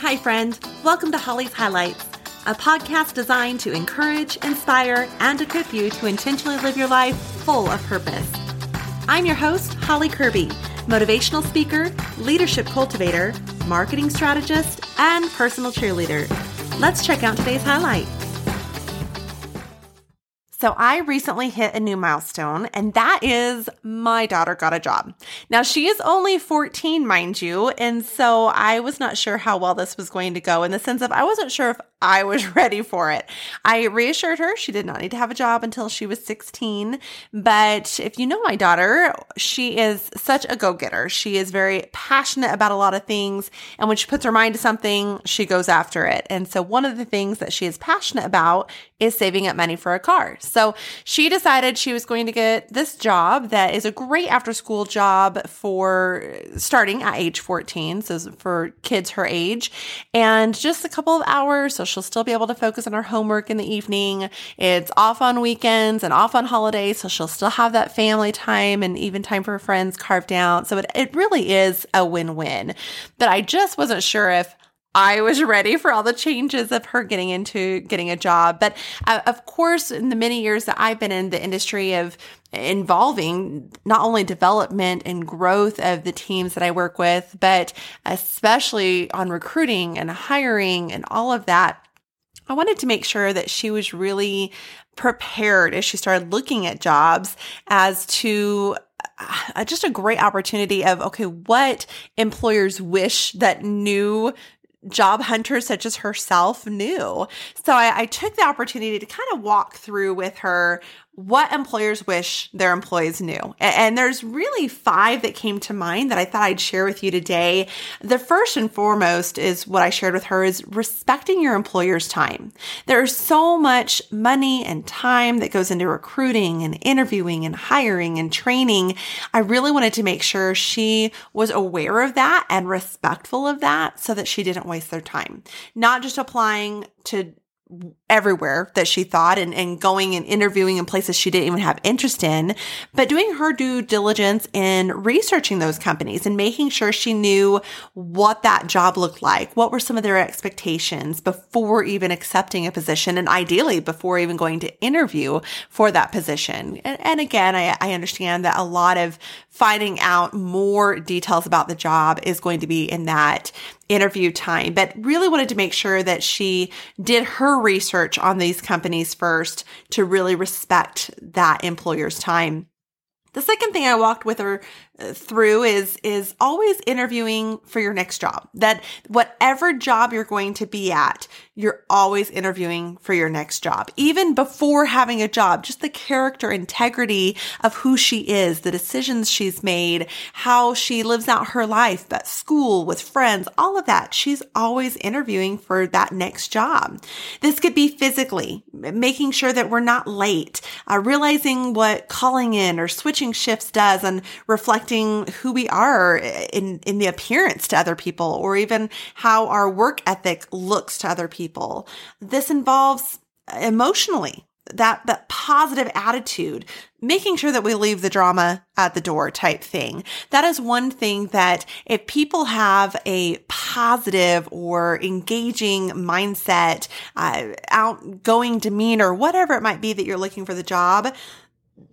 Hi, friend. Welcome to Holly's Highlights, a podcast designed to encourage, inspire, and equip you to intentionally live your life full of purpose. I'm your host, Holly Kirby, motivational speaker, leadership cultivator, marketing strategist, and personal cheerleader. Let's check out today's highlight. So I recently hit a new milestone, and that is my daughter got a job. Now she is only 14, mind you, and so I was not sure how well this was going to go in the sense of I wasn't sure if I was ready for it. I reassured her she did not need to have a job until she was 16. But if you know my daughter, she is such a go getter. She is very passionate about a lot of things. And when she puts her mind to something, she goes after it. And so one of the things that she is passionate about is saving up money for a car. So she decided she was going to get this job that is a great after school job for starting at age 14. So for kids her age and just a couple of hours. So she'll still be able to focus on her homework in the evening. It's off on weekends and off on holidays. So she'll still have that family time and even time for friends carved out. So it, it really is a win win. But I just wasn't sure if I was ready for all the changes of her getting into getting a job. But uh, of course, in the many years that I've been in the industry of involving not only development and growth of the teams that I work with, but especially on recruiting and hiring and all of that. I wanted to make sure that she was really prepared as she started looking at jobs as to uh, just a great opportunity of okay what employers wish that new job hunters such as herself knew. So I, I, took the opportunity to kind of walk through with her what employers wish their employees knew. And there's really five that came to mind that I thought I'd share with you today. The first and foremost is what I shared with her is respecting your employer's time. There's so much money and time that goes into recruiting and interviewing and hiring and training. I really wanted to make sure she was aware of that and respectful of that so that she didn't waste their time. Not just applying to everywhere that she thought and, and going and interviewing in places she didn't even have interest in, but doing her due diligence in researching those companies and making sure she knew what that job looked like. What were some of their expectations before even accepting a position and ideally before even going to interview for that position. And, and again, I, I understand that a lot of finding out more details about the job is going to be in that interview time, but really wanted to make sure that she did her research on these companies first to really respect that employer's time. The second thing I walked with her through is is always interviewing for your next job. That whatever job you're going to be at, you're always interviewing for your next job. Even before having a job, just the character integrity of who she is, the decisions she's made, how she lives out her life at school with friends, all of that. She's always interviewing for that next job. This could be physically, making sure that we're not late, uh, realizing what calling in or switching shifts does and reflecting reflecting who we are in, in the appearance to other people or even how our work ethic looks to other people. This involves emotionally that that positive attitude making sure that we leave the drama at the door type thing that is one thing that if people have a positive or engaging mindset uh, outgoing demeanor whatever it might be that you're looking for the job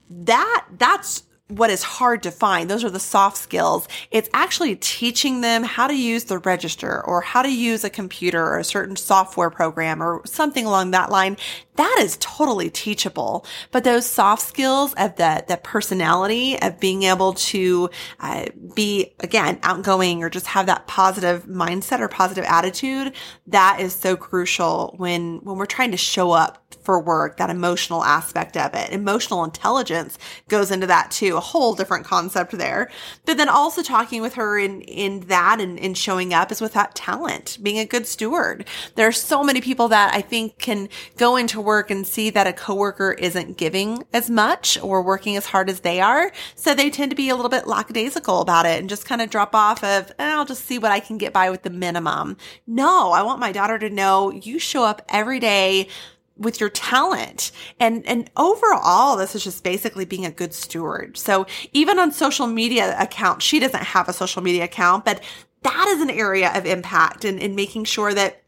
that that's what is hard to find. Those are the soft skills. It's actually teaching them how to use the register or how to use a computer or a certain software program or something along that line. That is totally teachable. But those soft skills of the, the personality of being able to uh, be, again, outgoing or just have that positive mindset or positive attitude, that is so crucial when, when we're trying to show up for work, that emotional aspect of it. Emotional intelligence goes into that too, a whole different concept there. But then also talking with her in, in that and, in showing up is with that talent, being a good steward. There are so many people that I think can go into work and see that a coworker isn't giving as much or working as hard as they are. So they tend to be a little bit lackadaisical about it and just kind of drop off of, eh, I'll just see what I can get by with the minimum. No, I want my daughter to know you show up every day with your talent. And, and overall, this is just basically being a good steward. So even on social media account, she doesn't have a social media account, but that is an area of impact and, and making sure that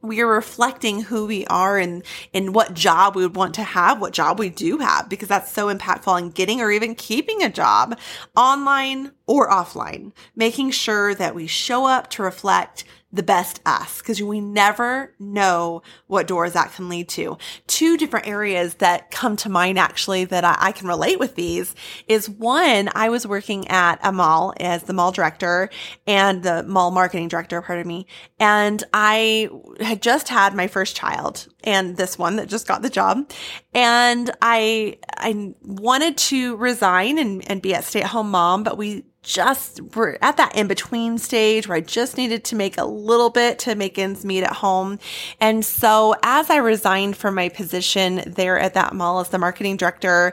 we are reflecting who we are and and what job we would want to have, what job we do have, because that's so impactful in getting or even keeping a job online or offline. Making sure that we show up to reflect the best us because we never know what doors that can lead to. Two different areas that come to mind actually that I, I, can relate with these is one, I was working at a mall as the mall director and the mall marketing director, pardon me. And I had just had my first child and this one that just got the job. And I, I wanted to resign and, and be a stay at home mom, but we just we're at that in between stage where I just needed to make a little bit to make ends meet at home. And so as I resigned from my position there at that mall as the marketing director,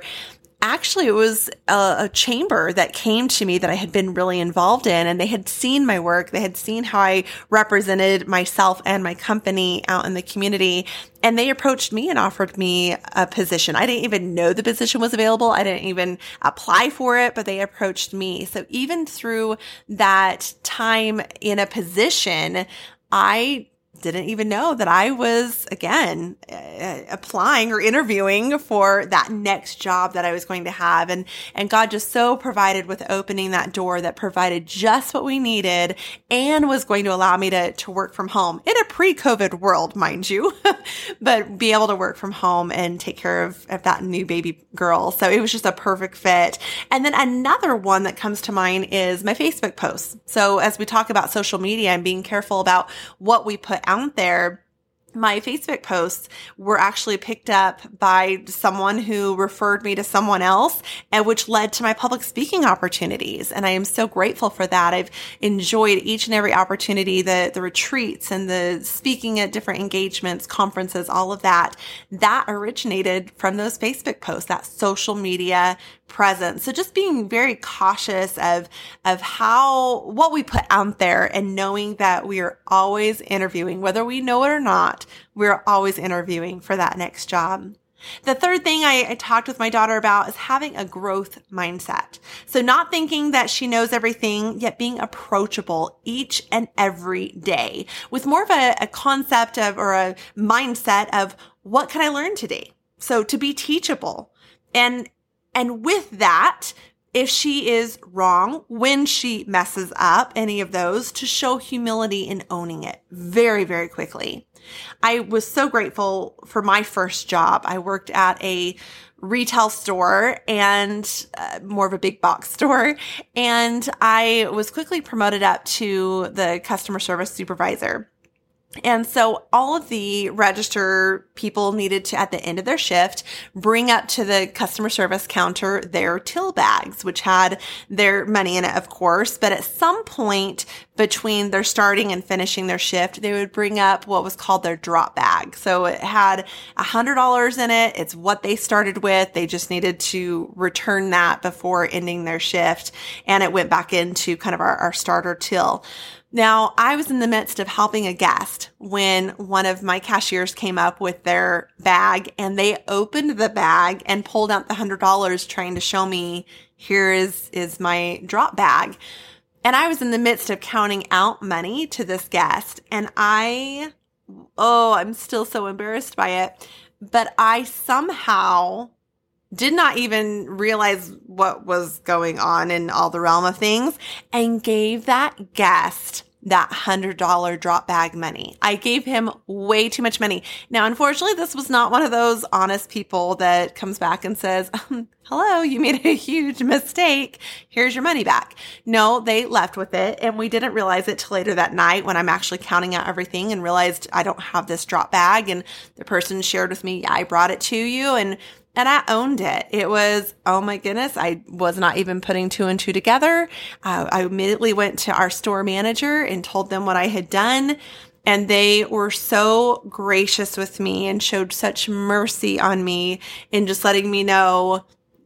actually it was a, a, chamber that came to me that I had been really involved in and they had seen my work. They had seen how I represented myself and my company out in the community. And they approached me and offered me a position. I didn't even know the position was available. I didn't even apply for it, but they approached me. So even through that time in a position, I didn't even know that I was again uh, applying or interviewing for that next job that I was going to have. And and God just so provided with opening that door that provided just what we needed and was going to allow me to to work from home in a pre-covid world mind you but be able to work from home and take care of, of that new baby girl. So it was just a perfect fit. And then another one that comes to mind is my Facebook posts. So as we talk about social media and being careful about what we put out there my Facebook posts were actually picked up by someone who referred me to someone else and which led to my public speaking opportunities. And I am so grateful for that. I've enjoyed each and every opportunity, the, the retreats and the speaking at different engagements, conferences, all of that. That originated from those Facebook posts, that social media presence. So just being very cautious of, of how, what we put out there and knowing that we are always interviewing, whether we know it or not, we're always interviewing for that next job. The third thing I, I, talked with my daughter about is having a growth mindset. So not thinking that she knows everything, yet being approachable each and every day with more of a, a concept of or a mindset of what can I learn today? So to be teachable and and with that, if she is wrong, when she messes up any of those, to show humility in owning it very, very quickly. I was so grateful for my first job. I worked at a retail store and uh, more of a big box store. And I was quickly promoted up to the customer service supervisor. And so all of the register people needed to, at the end of their shift, bring up to the customer service counter their till bags, which had their money in it, of course. But at some point between their starting and finishing their shift, they would bring up what was called their drop bag. So it had a hundred dollars in it. It's what they started with. They just needed to return that before ending their shift. And it went back into kind of our, our starter till. Now, I was in the midst of helping a guest when one of my cashiers came up with their bag and they opened the bag and pulled out the hundred dollars trying to show me here is, is my drop bag. And I was in the midst of counting out money to this guest and I, oh, I'm still so embarrassed by it, but I somehow did not even realize what was going on in all the realm of things and gave that guest that $100 drop bag money. I gave him way too much money. Now, unfortunately, this was not one of those honest people that comes back and says, um, hello, you made a huge mistake. Here's your money back. No, they left with it and we didn't realize it till later that night when I'm actually counting out everything and realized I don't have this drop bag. And the person shared with me, yeah, I brought it to you. And and I owned it. It was, oh my goodness, I was not even putting two and two together. Uh, I immediately went to our store manager and told them what I had done. And they were so gracious with me and showed such mercy on me in just letting me know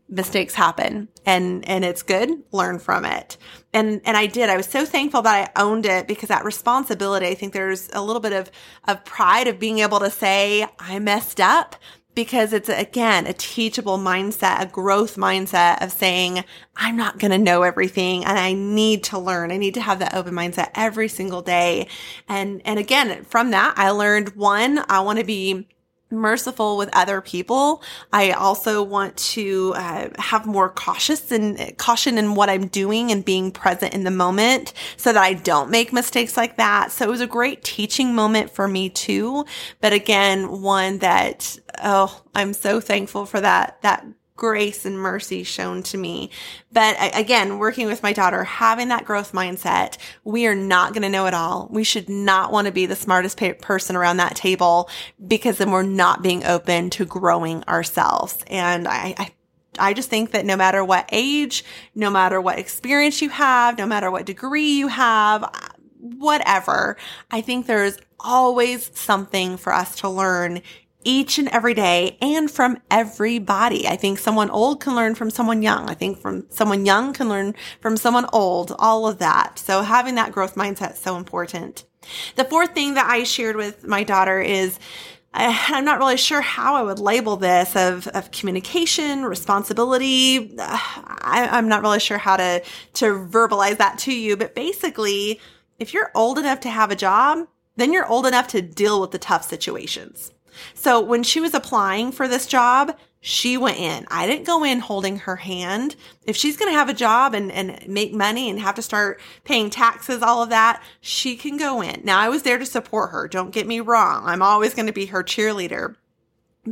mistakes happen and and it's good learn from it and and I did I was so thankful that I owned it because that responsibility I think there's a little bit of of pride of being able to say I messed up because it's again a teachable mindset, a growth mindset of saying, I'm not going to know everything and I need to learn. I need to have that open mindset every single day. And, and again, from that, I learned one, I want to be merciful with other people. I also want to uh, have more cautious and caution in what I'm doing and being present in the moment so that I don't make mistakes like that. So it was a great teaching moment for me too. But again, one that, oh, I'm so thankful for that, that grace and mercy shown to me. But again, working with my daughter, having that growth mindset, we are not going to know it all. We should not want to be the smartest person around that table because then we're not being open to growing ourselves. And I, I I just think that no matter what age, no matter what experience you have, no matter what degree you have, uh, whatever, I think there's always something for us to learn each and every day and from everybody. I think someone old can learn from someone young. I think from someone young can learn from someone old, all of that. So having that growth mindset is so important. The fourth thing that I shared with my daughter is I'm not really sure how I would label this of, of communication, responsibility. I, I'm not really sure how to, to verbalize that to you, but basically, if you're old enough to have a job, then you're old enough to deal with the tough situations. So when she was applying for this job, she went in. I didn't go in holding her hand. If she's going to have a job and, and make money and have to start paying taxes, all of that, she can go in. Now I was there to support her. Don't get me wrong. I'm always going to be her cheerleader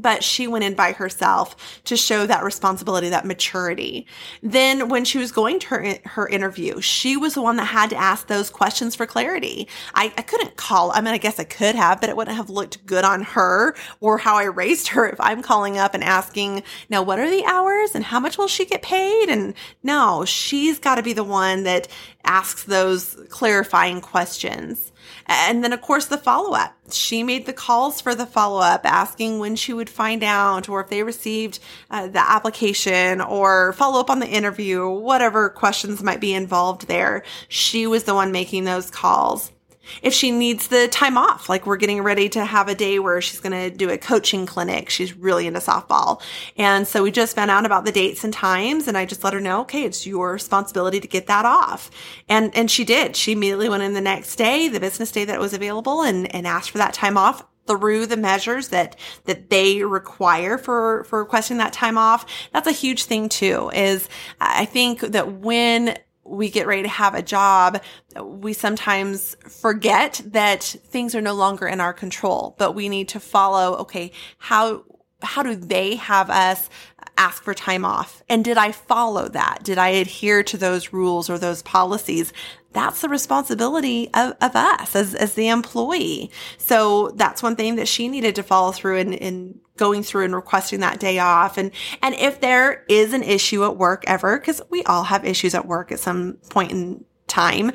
but she went in by herself to show that responsibility, that maturity. Then when she was going to her, her interview, she was the one that had to ask those questions for clarity. I, I couldn't call. I mean, I guess I could have, but it wouldn't have looked good on her or how I raised her if I'm calling up and asking, now what are the hours and how much will she get paid? And no, she's got to be the one that asks those clarifying questions. And then, of course, the follow up. She made the calls for the follow up, asking when she would find out or if they received uh, the application or follow up on the interview, whatever questions might be involved there. She was the one making those calls if she needs the time off, like we're getting ready to have a day where she's going to do a coaching clinic. She's really into softball. And so we just found out about the dates and times and I just let her know, okay, it's your responsibility to get that off. And, and she did. She immediately went in the next day, the business day that was available and, and asked for that time off through the measures that that they require for for requesting that time off that's a huge thing too is i think that when we get ready to have a job, we sometimes forget that things are no longer in our control, but we need to follow, okay, how, how do they have us ask for time off? And did I follow that? Did I adhere to those rules or those policies? That's the responsibility of, of us as, as the employee. So that's one thing that she needed to follow through in, in going through and requesting that day off. And, and if there is an issue at work ever, because we all have issues at work at some point in time,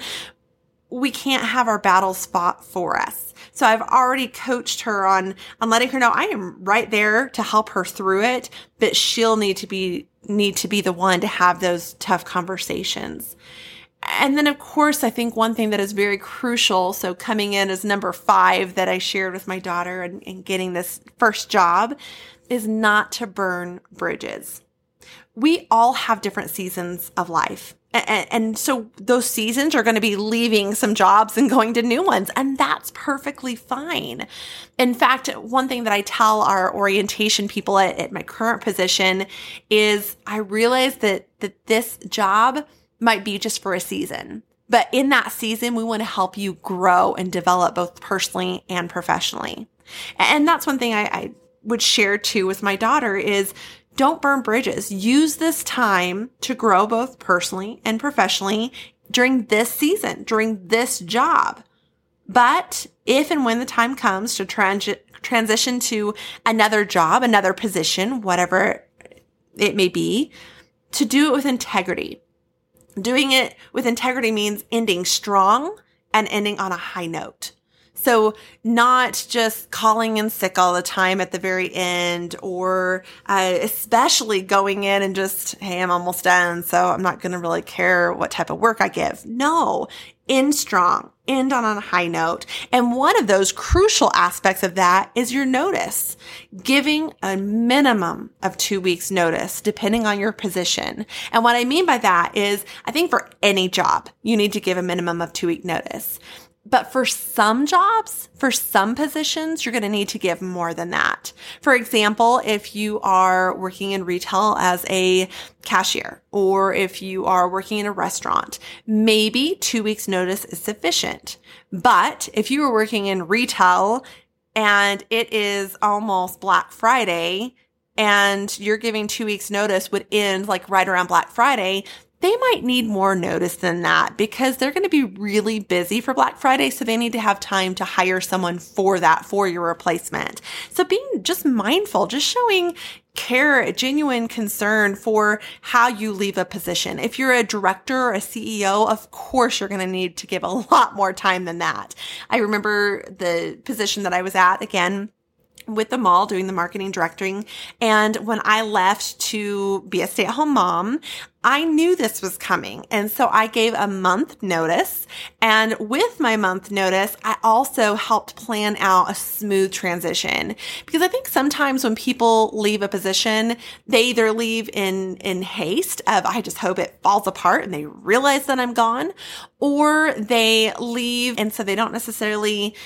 we can't have our battles fought for us. So I've already coached her on, on letting her know I am right there to help her through it, but she'll need to be, need to be the one to have those tough conversations. And then, of course, I think one thing that is very crucial. So, coming in as number five that I shared with my daughter and, and getting this first job is not to burn bridges. We all have different seasons of life. And, so those seasons are going to be leaving some jobs and going to new ones. And that's perfectly fine. In fact, one thing that I tell our orientation people at, at my current position is I realize that, that this job might be just for a season. But in that season, we want to help you grow and develop both personally and professionally. And that's one thing I, I would share too with my daughter is don't burn bridges. Use this time to grow both personally and professionally during this season, during this job. But if and when the time comes to trans- transition to another job, another position, whatever it may be, to do it with integrity. Doing it with integrity means ending strong and ending on a high note. So not just calling in sick all the time at the very end or uh, especially going in and just, hey, I'm almost done. So I'm not going to really care what type of work I give. No, end strong, end on a high note. And one of those crucial aspects of that is your notice, giving a minimum of two weeks notice, depending on your position. And what I mean by that is I think for any job, you need to give a minimum of two week notice. But for some jobs, for some positions, you're going to need to give more than that. For example, if you are working in retail as a cashier or if you are working in a restaurant, maybe two weeks notice is sufficient. But if you are working in retail and it is almost Black Friday, and you're giving two weeks notice would end like right around Black Friday, they might need more notice than that because they're going to be really busy for Black Friday. So they need to have time to hire someone for that, for your replacement. So being just mindful, just showing care, genuine concern for how you leave a position. If you're a director or a CEO, of course you're going to need to give a lot more time than that. I remember the position that I was at again with the mall doing the marketing directing. And when I left to be a stay at home mom, I knew this was coming. And so I gave a month notice. And with my month notice, I also helped plan out a smooth transition because I think sometimes when people leave a position, they either leave in, in haste of, I just hope it falls apart and they realize that I'm gone, or they leave and so they don't necessarily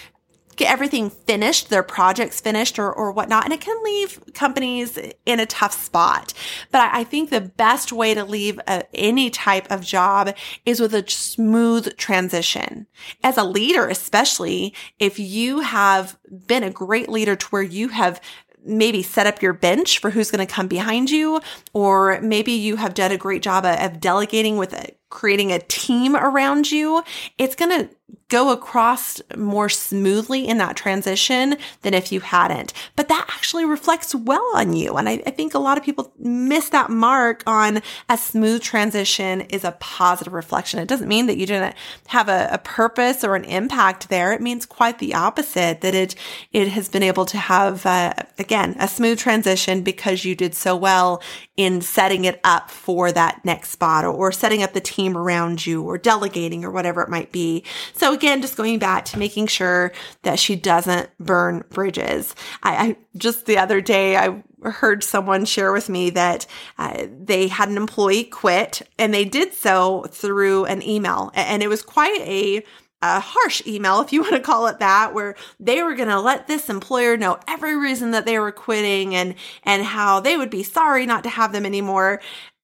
get everything finished, their projects finished or, or whatnot. And it can leave companies in a tough spot. But I, I think the best way to leave a, any type of job is with a smooth transition. As a leader, especially if you have been a great leader to where you have maybe set up your bench for who's going to come behind you, or maybe you have done a great job of delegating with a, creating a team around you. It's going to go across more smoothly in that transition than if you hadn't. But that actually reflects well on you. And I, I, think a lot of people miss that mark on a smooth transition is a positive reflection. It doesn't mean that you didn't have a, a purpose or an impact there. It means quite the opposite that it, it has been able to have, uh, again, a smooth transition because you did so well in setting it up for that next spot or, or setting up the team around you or delegating or whatever it might be. So again, just going back to making sure that she doesn't burn bridges. I, I just the other day, I heard someone share with me that uh, they had an employee quit and they did so through an email. And it was quite a a harsh email, if you want to call it that, where they were going to let this employer know every reason that they were quitting and, and how they would be sorry not to have them anymore.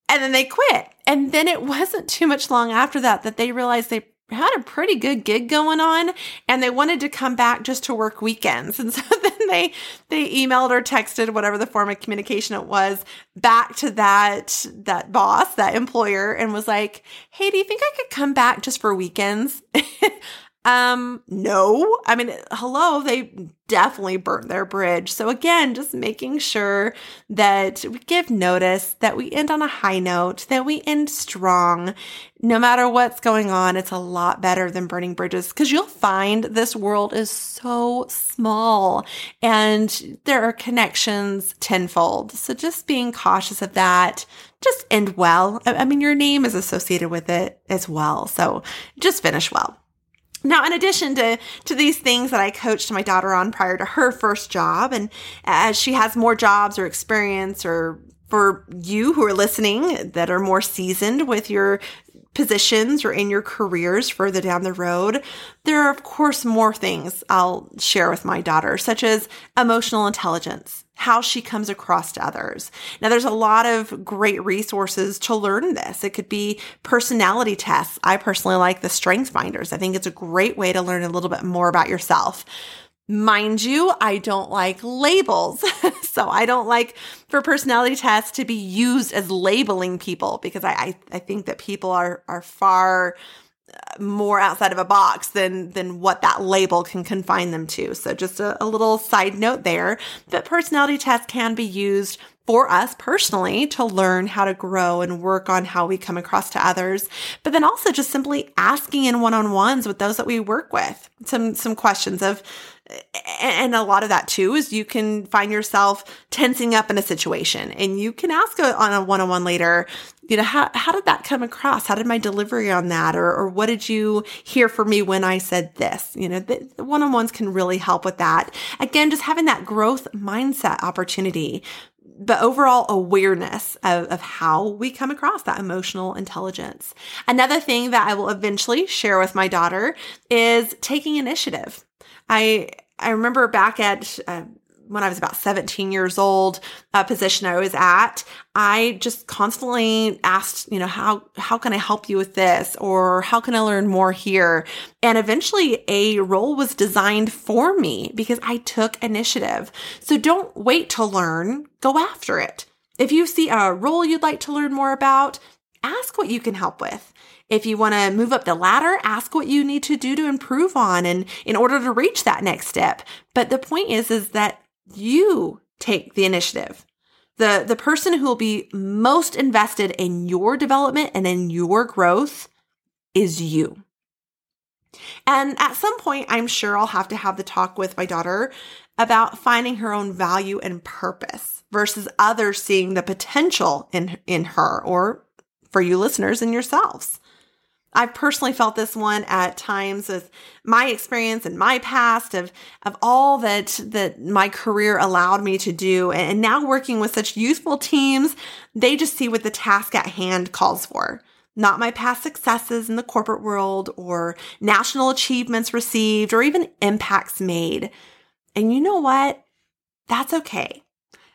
And then they quit. And then it wasn't too much long after that that they realized they had a pretty good gig going on and they wanted to come back just to work weekends. And so then they they emailed or texted whatever the form of communication it was back to that that boss, that employer and was like, "Hey, do you think I could come back just for weekends?" Um, no. I mean, hello, they definitely burnt their bridge. So again, just making sure that we give notice, that we end on a high note, that we end strong. No matter what's going on, it's a lot better than burning bridges because you'll find this world is so small and there are connections tenfold. So just being cautious of that, just end well. I mean, your name is associated with it as well. So just finish well. Now, in addition to, to these things that I coached my daughter on prior to her first job, and as she has more jobs or experience, or for you who are listening that are more seasoned with your positions or in your careers further down the road, there are, of course, more things I'll share with my daughter, such as emotional intelligence, how she comes across to others. Now, there's a lot of great resources to learn this. It could be personality tests. I personally like the Strength Finders. I think it's a great way to learn a little bit more about yourself. Mind you, I don't like labels. so I don't like for personality tests to be used as labeling people because I, I, I think that people are, are far uh, more outside of a box than than what that label can confine them to. So just a, a little side note there. But personality tests can be used for us personally to learn how to grow and work on how we come across to others, but then also just simply asking in one-on-ones with those that we work with some some questions of and a lot of that too is you can find yourself tensing up in a situation and you can ask on a one-on-one later you know, how, how did that come across? How did my delivery on that? Or, or what did you hear from me when I said this? You know, the, the one-on-ones can really help with that. Again, just having that growth mindset opportunity but overall awareness of, of how we come across that emotional intelligence. Another thing that I will eventually share with my daughter is taking initiative. I I remember back at uh, when I was about 17 years old, a position I was at, I just constantly asked, you know, how, how can I help you with this? Or how can I learn more here? And eventually a role was designed for me because I took initiative. So don't wait to learn, go after it. If you see a role you'd like to learn more about, ask what you can help with. If you want to move up the ladder, ask what you need to do to improve on and in order to reach that next step. But the point is, is that you take the initiative. The, the person who will be most invested in your development and in your growth is you. And at some point, I'm sure I'll have to have the talk with my daughter about finding her own value and purpose versus others seeing the potential in, in her or for you listeners and yourselves. I've personally felt this one at times with my experience and my past of, of all that, that my career allowed me to do. And now working with such youthful teams, they just see what the task at hand calls for. Not my past successes in the corporate world or national achievements received or even impacts made. And you know what? That's okay.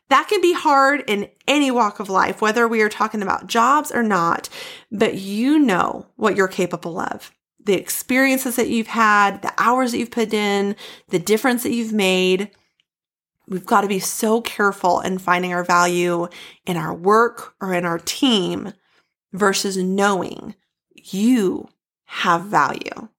That can be hard in any walk of life, whether we are talking about jobs or not, but you know what you're capable of. The experiences that you've had, the hours that you've put in, the difference that you've made. We've got to be so careful in finding our value in our work or in our team versus knowing you have value.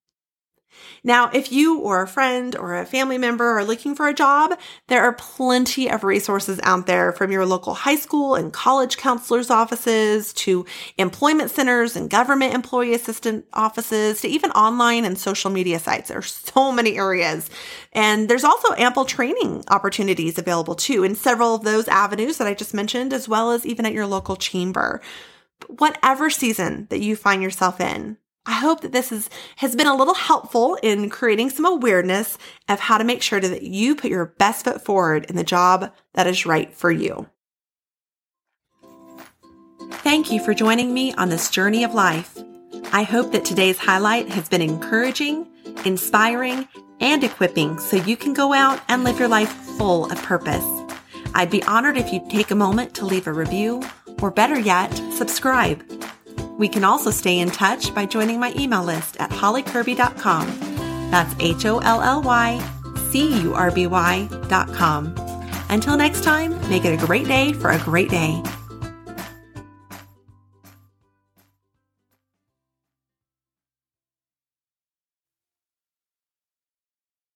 Now, if you or a friend or a family member are looking for a job, there are plenty of resources out there from your local high school and college counselors' offices to employment centers and government employee assistant offices to even online and social media sites. There are so many areas. And there's also ample training opportunities available too in several of those avenues that I just mentioned, as well as even at your local chamber. Whatever season that you find yourself in, I hope that this is, has been a little helpful in creating some awareness of how to make sure that you put your best foot forward in the job that is right for you. Thank you for joining me on this journey of life. I hope that today's highlight has been encouraging, inspiring, and equipping so you can go out and live your life full of purpose. I'd be honored if you'd take a moment to leave a review, or better yet, subscribe. We can also stay in touch by joining my email list at hollykirby.com. That's H O L L Y C U R B Y.com. Until next time, make it a great day for a great day.